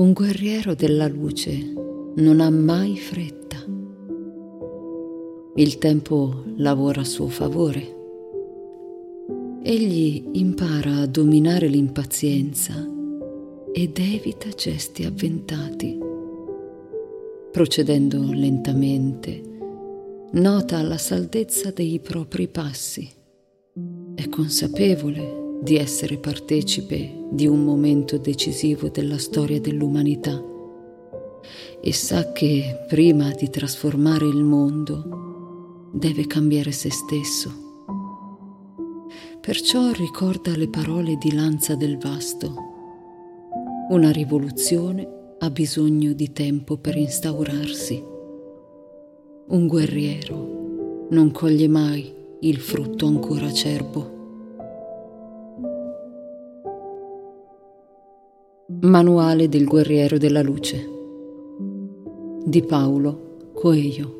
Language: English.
Un guerriero della luce non ha mai fretta. Il tempo lavora a suo favore. Egli impara a dominare l'impazienza ed evita gesti avventati. Procedendo lentamente, nota la saldezza dei propri passi. È consapevole di essere partecipe di un momento decisivo della storia dell'umanità e sa che prima di trasformare il mondo deve cambiare se stesso. Perciò ricorda le parole di Lanza del Vasto. Una rivoluzione ha bisogno di tempo per instaurarsi. Un guerriero non coglie mai il frutto ancora acerbo. Manuale del guerriero della luce di Paolo Coelho